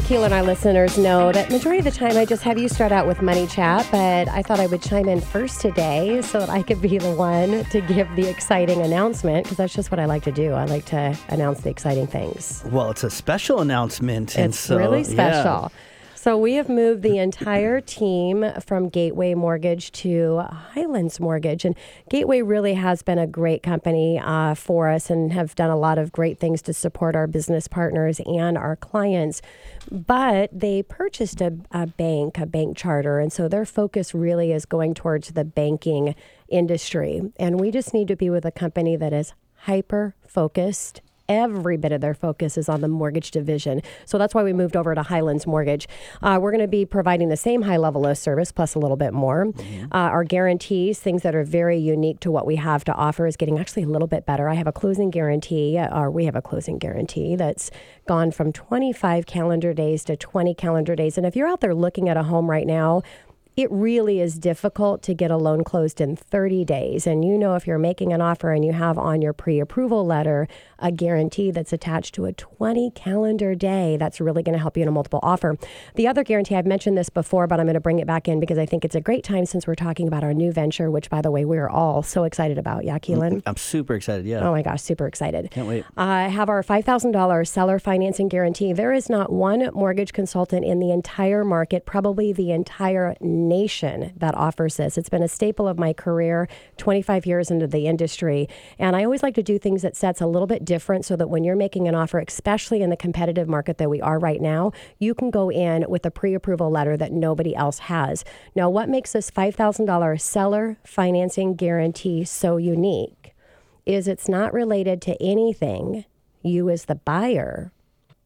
so Keelan, and our listeners know that majority of the time I just have you start out with money chat, but I thought I would chime in first today so that I could be the one to give the exciting announcement because that's just what I like to do. I like to announce the exciting things. Well, it's a special announcement. and so It's so, really yeah. So we have moved the entire team from Gateway Mortgage to Highlands Mortgage, and Gateway really has been a great company uh, for us and have done a lot of great things to support our business partners and our clients. But they purchased a, a bank, a bank charter, and so their focus really is going towards the banking industry. And we just need to be with a company that is hyper focused every bit of their focus is on the mortgage division. So that's why we moved over to Highlands Mortgage. Uh, we're going to be providing the same high level of service plus a little bit more. Uh, our guarantees, things that are very unique to what we have to offer, is getting actually a little bit better. I have a closing guarantee, uh, or we have a closing guarantee that's gone from 25 calendar days to 20 calendar days. And if you're out there looking at a home right now, it really is difficult to get a loan closed in 30 days. And you know, if you're making an offer and you have on your pre approval letter a guarantee that's attached to a 20 calendar day, that's really going to help you in a multiple offer. The other guarantee, I've mentioned this before, but I'm going to bring it back in because I think it's a great time since we're talking about our new venture, which, by the way, we're all so excited about. Yeah, Keelan? I'm super excited. Yeah. Oh my gosh, super excited. Can't wait. Uh, I have our $5,000 seller financing guarantee. There is not one mortgage consultant in the entire market, probably the entire nation, that offers this. It's been a staple of my career, 25 years into the industry. And I always like to do things that sets a little bit different so that when you're making an offer, especially in the competitive market that we are right now, you can go in with a pre approval letter that nobody else has. Now, what makes this $5,000 seller financing guarantee so unique? is it's not related to anything you as the buyer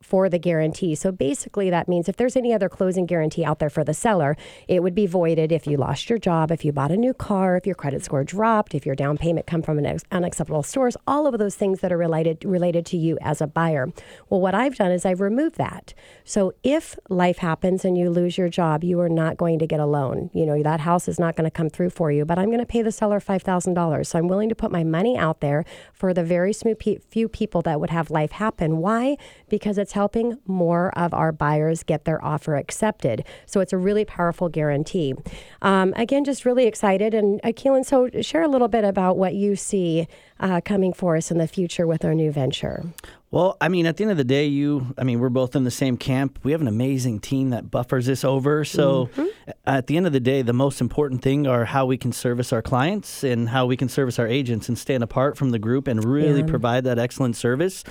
for the guarantee. So basically, that means if there's any other closing guarantee out there for the seller, it would be voided if you lost your job, if you bought a new car, if your credit score dropped, if your down payment come from an unacceptable source, all of those things that are related related to you as a buyer. Well, what I've done is I've removed that. So if life happens and you lose your job, you are not going to get a loan. You know that house is not going to come through for you, but I'm going to pay the seller five thousand dollars. So I'm willing to put my money out there for the very few people that would have life happen. Why? Because it's helping more of our buyers get their offer accepted. So it's a really powerful guarantee. Um, again, just really excited. And uh, Keelan, so share a little bit about what you see uh, coming for us in the future with our new venture. Well, I mean, at the end of the day, you, I mean, we're both in the same camp. We have an amazing team that buffers this over. So Mm-hmm. at the end of the day, the most important thing are how we can service our clients and how we can service our agents and stand apart from the group and really Yeah. provide that excellent service.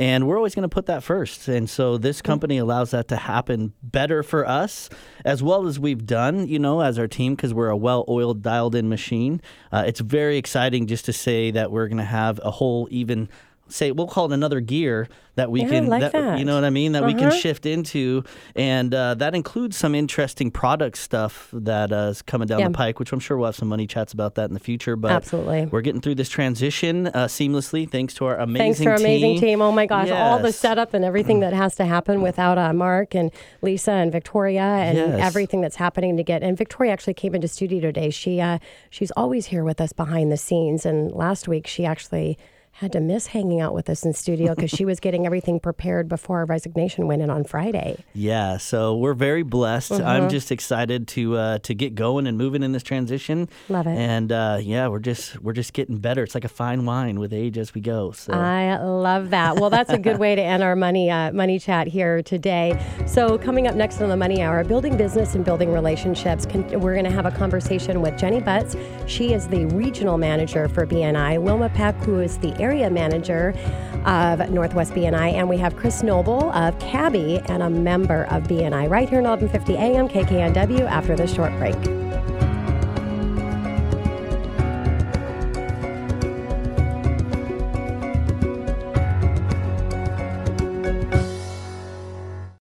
And we're always going to put that first. And so this company allows that to happen better for us, as well as we've done, you know, as our team, because we're a well oiled, dialed in machine. Uh, it's very exciting just to say that we're going to have a whole, even say, we'll call it another gear that we Yeah, can, like that. you know what I mean, that we can Uh-huh. shift into. And uh, that includes some interesting product stuff that uh, is coming down Yeah. the pike, which I'm sure we'll have some money chats about that in the future. But Absolutely. we're getting through this transition uh, seamlessly thanks to our amazing Thanks to our amazing team. Oh my gosh, all the setup and everything that has to happen without uh, Mark and Lisa and Victoria and Yes. everything that's happening to get. And Victoria actually came into studio today. She uh, she's always here with us behind the scenes. And last week she actually had to miss hanging out with us in studio because she was getting everything prepared before our resignation went in on Friday. Yeah, so we're very blessed. Uh-huh. I'm just excited to uh, to get going and moving in this transition. Love it. And uh, yeah, we're just we're just getting better. It's like a fine wine with age as we go. So I love that. Well, that's a good way to end our money uh, money chat here today. So, coming up next on the Money Hour, building business and building relationships. Con- we're going to have a conversation with Jenny Butts. She is the regional manager for BNI. Wilma Peck, who is the area manager of Northwest BNI, and we have Chris Noble of Cabby and a member of BNI right here in 1150 AM KKNW after this short break.